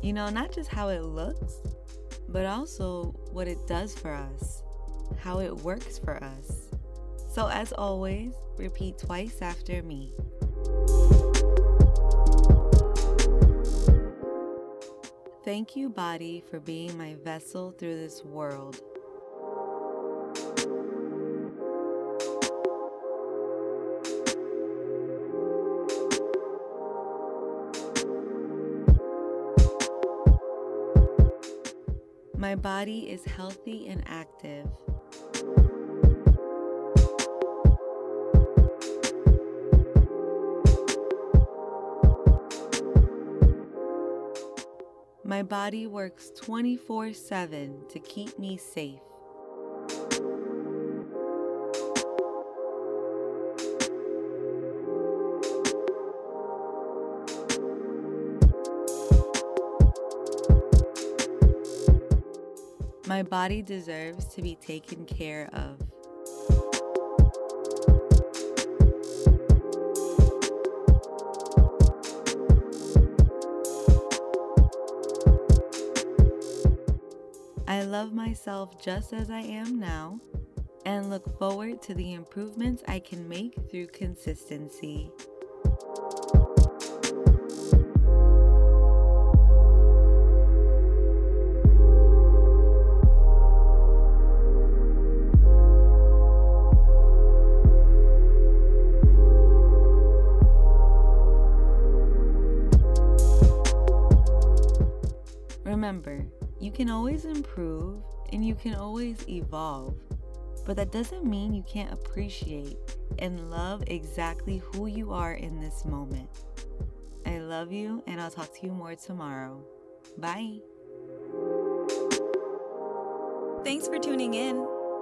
You know, not just how it looks, but also what it does for us, how it works for us. So, as always, repeat twice after me. Thank you, body, for being my vessel through this world. My body is healthy and active. My body works 24 7 to keep me safe. My body deserves to be taken care of. I love myself just as I am now and look forward to the improvements I can make through consistency. Remember, you can always improve and you can always evolve, but that doesn't mean you can't appreciate and love exactly who you are in this moment. I love you, and I'll talk to you more tomorrow. Bye. Thanks for tuning in.